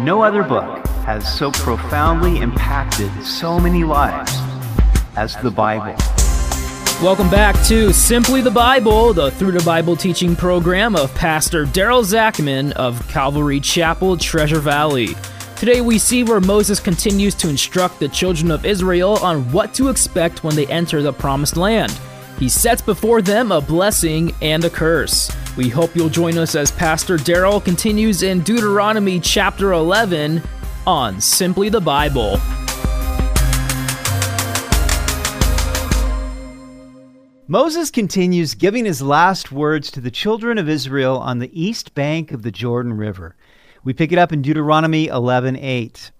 No other book has so profoundly impacted so many lives as the Bible. Welcome back to Simply the Bible, the Through the Bible teaching program of Pastor Daryl Zachman of Calvary Chapel, Treasure Valley. Today we see where Moses continues to instruct the children of Israel on what to expect when they enter the promised land. He sets before them a blessing and a curse. We hope you'll join us as Pastor Daryl continues in Deuteronomy chapter 11 on Simply the Bible. Moses continues giving his last words to the children of Israel on the east bank of the Jordan River. We pick it up in Deuteronomy 11:8.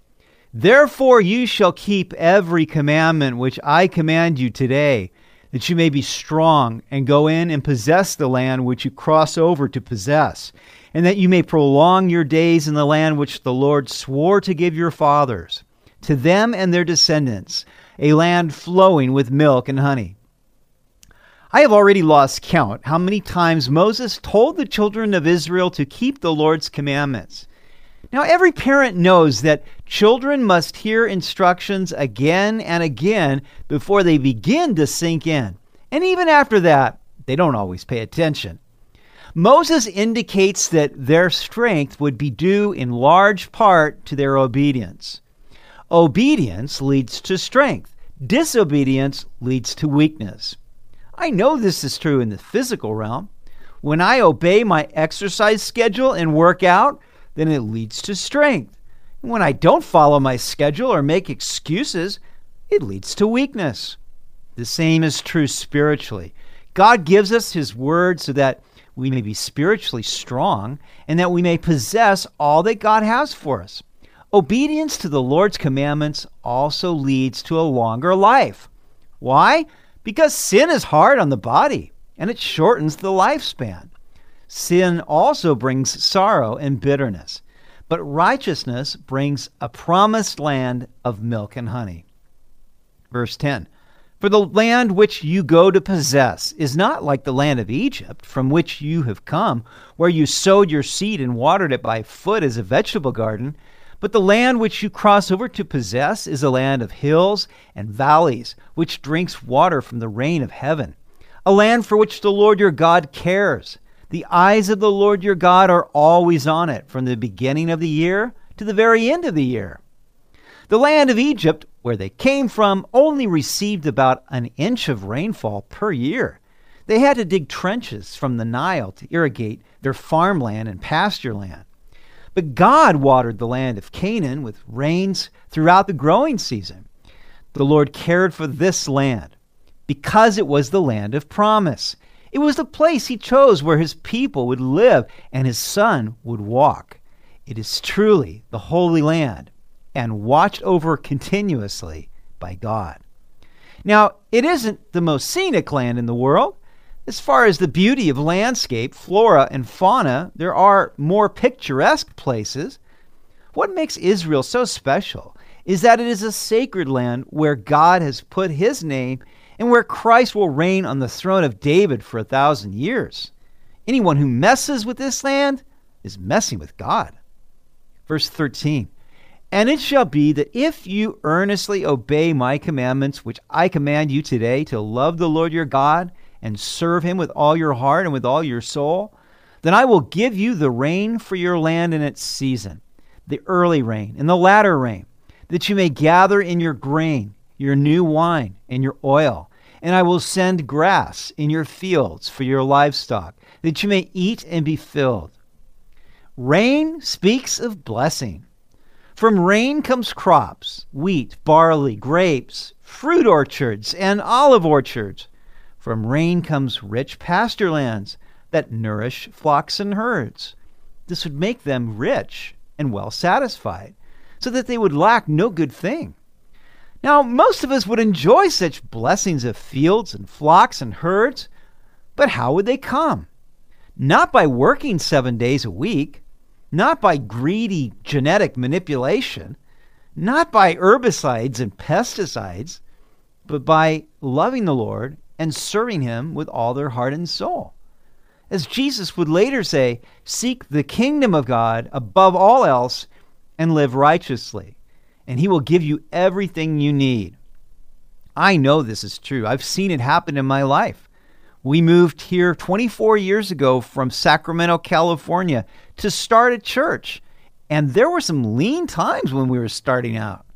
Therefore you shall keep every commandment which I command you today, that you may be strong and go in and possess the land which you cross over to possess, and that you may prolong your days in the land which the Lord swore to give your fathers, to them and their descendants, a land flowing with milk and honey. I have already lost count how many times Moses told the children of Israel to keep the Lord's commandments. Now, every parent knows that children must hear instructions again and again before they begin to sink in. And even after that, they don't always pay attention. Moses indicates that their strength would be due in large part to their obedience. Obedience leads to strength, disobedience leads to weakness. I know this is true in the physical realm. When I obey my exercise schedule and work out, then it leads to strength. When I don't follow my schedule or make excuses, it leads to weakness. The same is true spiritually. God gives us His word so that we may be spiritually strong and that we may possess all that God has for us. Obedience to the Lord's commandments also leads to a longer life. Why? Because sin is hard on the body and it shortens the lifespan. Sin also brings sorrow and bitterness, but righteousness brings a promised land of milk and honey. Verse 10 For the land which you go to possess is not like the land of Egypt, from which you have come, where you sowed your seed and watered it by foot as a vegetable garden. But the land which you cross over to possess is a land of hills and valleys, which drinks water from the rain of heaven, a land for which the Lord your God cares. The eyes of the Lord your God are always on it, from the beginning of the year to the very end of the year. The land of Egypt, where they came from, only received about an inch of rainfall per year. They had to dig trenches from the Nile to irrigate their farmland and pasture land. But God watered the land of Canaan with rains throughout the growing season. The Lord cared for this land because it was the land of promise. It was the place he chose where his people would live and his son would walk. It is truly the Holy Land and watched over continuously by God. Now, it isn't the most scenic land in the world. As far as the beauty of landscape, flora, and fauna, there are more picturesque places. What makes Israel so special is that it is a sacred land where God has put his name and where Christ will reign on the throne of David for a thousand years. Anyone who messes with this land is messing with God. Verse 13 And it shall be that if you earnestly obey my commandments, which I command you today, to love the Lord your God, and serve him with all your heart and with all your soul, then I will give you the rain for your land in its season, the early rain and the latter rain, that you may gather in your grain, your new wine, and your oil. And I will send grass in your fields for your livestock, that you may eat and be filled. Rain speaks of blessing. From rain comes crops, wheat, barley, grapes, fruit orchards, and olive orchards. From rain comes rich pasture lands that nourish flocks and herds. This would make them rich and well satisfied, so that they would lack no good thing. Now, most of us would enjoy such blessings of fields and flocks and herds, but how would they come? Not by working seven days a week, not by greedy genetic manipulation, not by herbicides and pesticides, but by loving the Lord and serving him with all their heart and soul. As Jesus would later say, seek the kingdom of God above all else, and live righteously, and he will give you everything you need. I know this is true. I've seen it happen in my life. We moved here 24 years ago from Sacramento, California to start a church. And there were some lean times when we were starting out.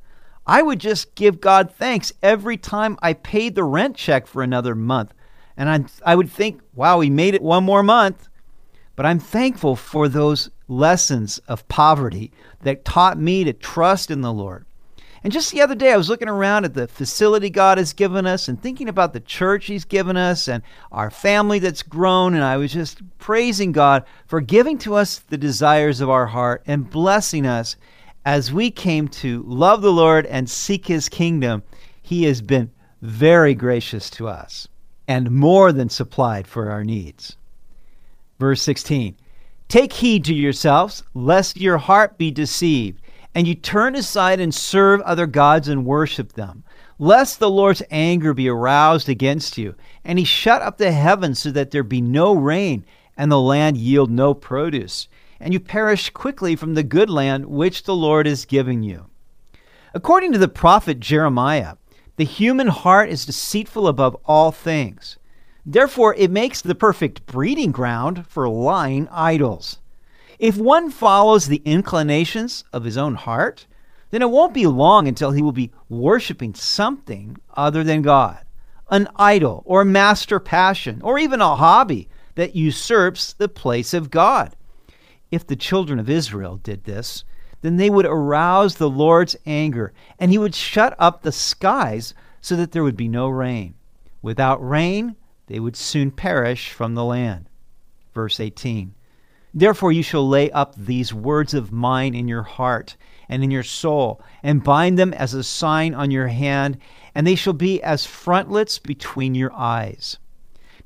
I would just give God thanks every time I paid the rent check for another month. And I, I would think, wow, we made it one more month. But I'm thankful for those lessons of poverty that taught me to trust in the Lord. And just the other day, I was looking around at the facility God has given us and thinking about the church He's given us and our family that's grown. And I was just praising God for giving to us the desires of our heart and blessing us as we came to love the Lord and seek His kingdom. He has been very gracious to us and more than supplied for our needs. Verse 16 Take heed to yourselves, lest your heart be deceived and you turn aside and serve other gods and worship them, lest the Lord's anger be aroused against you, and he shut up the heavens so that there be no rain, and the land yield no produce, and you perish quickly from the good land which the Lord is giving you. According to the prophet Jeremiah, the human heart is deceitful above all things. Therefore, it makes the perfect breeding ground for lying idols. If one follows the inclinations of his own heart, then it won't be long until he will be worshiping something other than God, an idol or master passion, or even a hobby that usurps the place of God. If the children of Israel did this, then they would arouse the Lord's anger, and he would shut up the skies so that there would be no rain. Without rain, they would soon perish from the land. Verse 18 Therefore, you shall lay up these words of mine in your heart and in your soul, and bind them as a sign on your hand, and they shall be as frontlets between your eyes.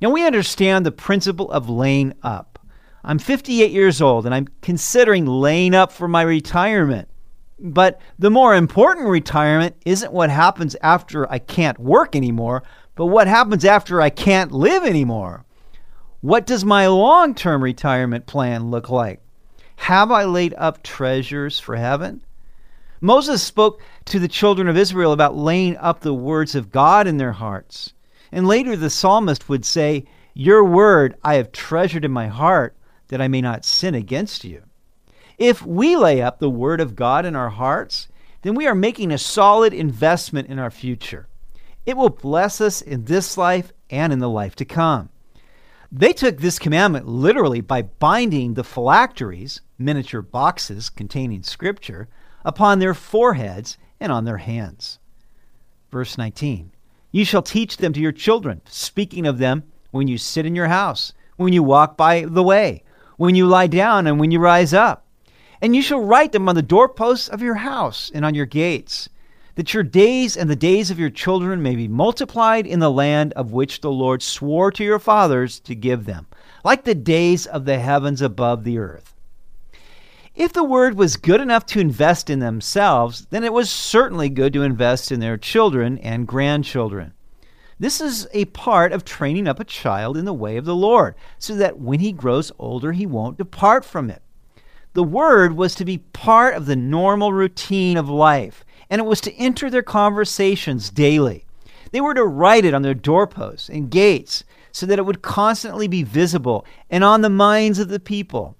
Now, we understand the principle of laying up. I'm 58 years old, and I'm considering laying up for my retirement. But the more important retirement isn't what happens after I can't work anymore, but what happens after I can't live anymore. What does my long term retirement plan look like? Have I laid up treasures for heaven? Moses spoke to the children of Israel about laying up the words of God in their hearts. And later the psalmist would say, Your word I have treasured in my heart, that I may not sin against you. If we lay up the word of God in our hearts, then we are making a solid investment in our future. It will bless us in this life and in the life to come. They took this commandment literally by binding the phylacteries, miniature boxes containing scripture, upon their foreheads and on their hands. Verse 19 You shall teach them to your children, speaking of them when you sit in your house, when you walk by the way, when you lie down, and when you rise up. And you shall write them on the doorposts of your house and on your gates that your days and the days of your children may be multiplied in the land of which the Lord swore to your fathers to give them, like the days of the heavens above the earth. If the word was good enough to invest in themselves, then it was certainly good to invest in their children and grandchildren. This is a part of training up a child in the way of the Lord, so that when he grows older, he won't depart from it. The word was to be part of the normal routine of life and it was to enter their conversations daily. They were to write it on their doorposts and gates so that it would constantly be visible and on the minds of the people.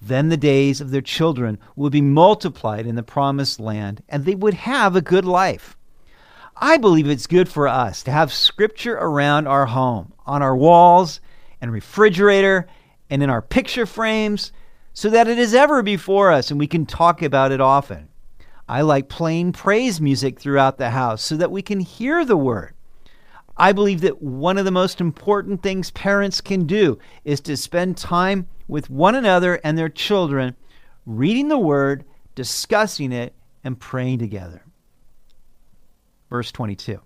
Then the days of their children would be multiplied in the promised land, and they would have a good life. I believe it's good for us to have scripture around our home, on our walls and refrigerator, and in our picture frames, so that it is ever before us and we can talk about it often. I like playing praise music throughout the house so that we can hear the word. I believe that one of the most important things parents can do is to spend time with one another and their children, reading the word, discussing it, and praying together. Verse 22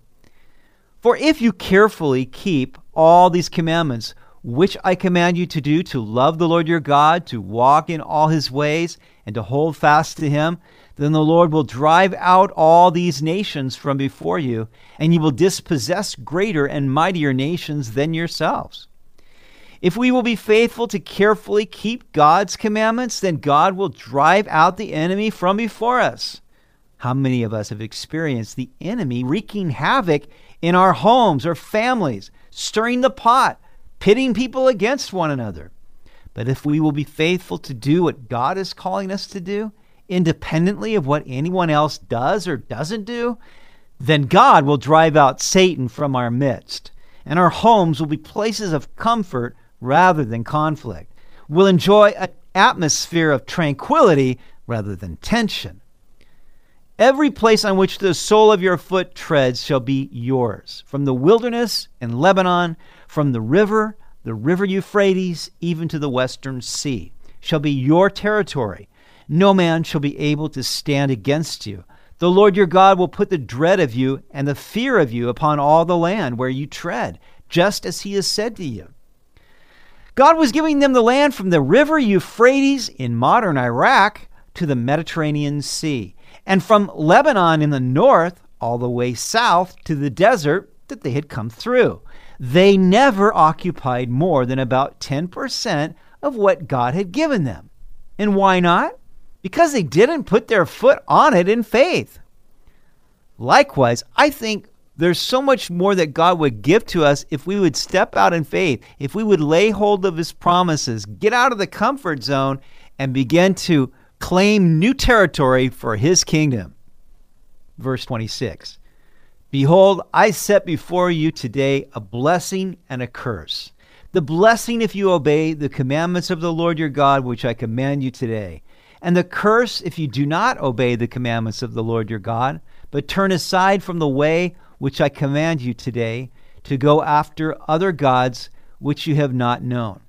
For if you carefully keep all these commandments, which I command you to do, to love the Lord your God, to walk in all his ways, and to hold fast to him, then the Lord will drive out all these nations from before you, and you will dispossess greater and mightier nations than yourselves. If we will be faithful to carefully keep God's commandments, then God will drive out the enemy from before us. How many of us have experienced the enemy wreaking havoc in our homes or families, stirring the pot, pitting people against one another? But if we will be faithful to do what God is calling us to do, independently of what anyone else does or doesn't do, then God will drive out Satan from our midst, and our homes will be places of comfort rather than conflict. We'll enjoy an atmosphere of tranquility rather than tension. Every place on which the sole of your foot treads shall be yours, from the wilderness and Lebanon, from the river, the river Euphrates, even to the western sea, shall be your territory. No man shall be able to stand against you. The Lord your God will put the dread of you and the fear of you upon all the land where you tread, just as he has said to you. God was giving them the land from the river Euphrates in modern Iraq to the Mediterranean Sea, and from Lebanon in the north all the way south to the desert that they had come through. They never occupied more than about 10% of what God had given them. And why not? Because they didn't put their foot on it in faith. Likewise, I think there's so much more that God would give to us if we would step out in faith, if we would lay hold of his promises, get out of the comfort zone, and begin to claim new territory for his kingdom. Verse 26 Behold, I set before you today a blessing and a curse. The blessing if you obey the commandments of the Lord your God, which I command you today, and the curse if you do not obey the commandments of the Lord your God, but turn aside from the way which I command you today, to go after other gods which you have not known.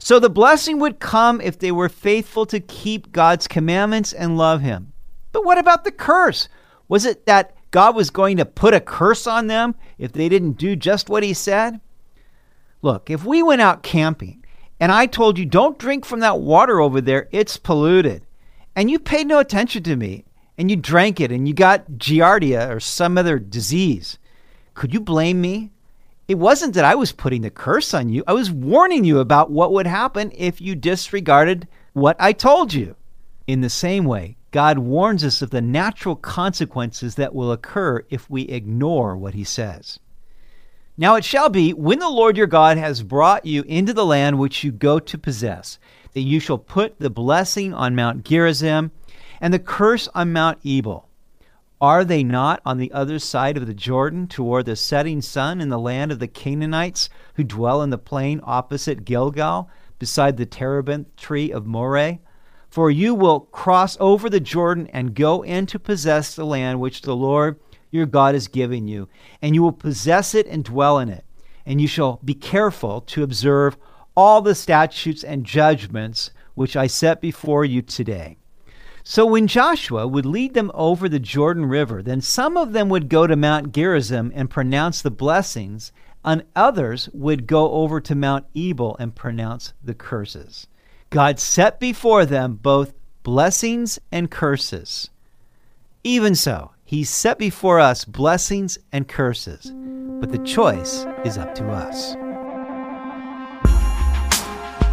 So the blessing would come if they were faithful to keep God's commandments and love Him. But what about the curse? Was it that God was going to put a curse on them if they didn't do just what He said? Look, if we went out camping and I told you, don't drink from that water over there, it's polluted, and you paid no attention to me, and you drank it and you got giardia or some other disease, could you blame me? It wasn't that I was putting the curse on you. I was warning you about what would happen if you disregarded what I told you. In the same way, God warns us of the natural consequences that will occur if we ignore what he says. Now it shall be, when the Lord your God has brought you into the land which you go to possess, that you shall put the blessing on Mount Gerizim and the curse on Mount Ebal. Are they not on the other side of the Jordan toward the setting sun in the land of the Canaanites who dwell in the plain opposite Gilgal, beside the terebinth tree of Moreh? For you will cross over the Jordan and go in to possess the land which the Lord your God is giving you, and you will possess it and dwell in it. And you shall be careful to observe all the statutes and judgments which I set before you today. So when Joshua would lead them over the Jordan River, then some of them would go to Mount Gerizim and pronounce the blessings, and others would go over to Mount Ebal and pronounce the curses. God set before them both blessings and curses. Even so, He set before us blessings and curses, but the choice is up to us.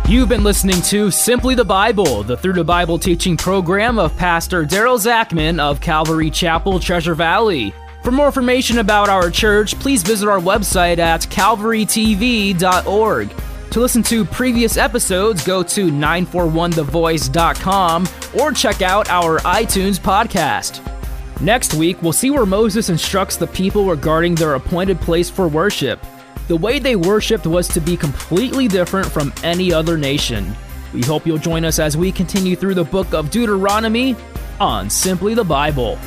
You've been listening to Simply the Bible, the Through the Bible teaching program of Pastor Daryl Zachman of Calvary Chapel, Treasure Valley. For more information about our church, please visit our website at calvarytv.org. To listen to previous episodes, go to 941thevoice.com or check out our iTunes podcast. Next week, we'll see where Moses instructs the people regarding their appointed place for worship. The way they worshiped was to be completely different from any other nation. We hope you'll join us as we continue through the book of Deuteronomy on Simply the Bible.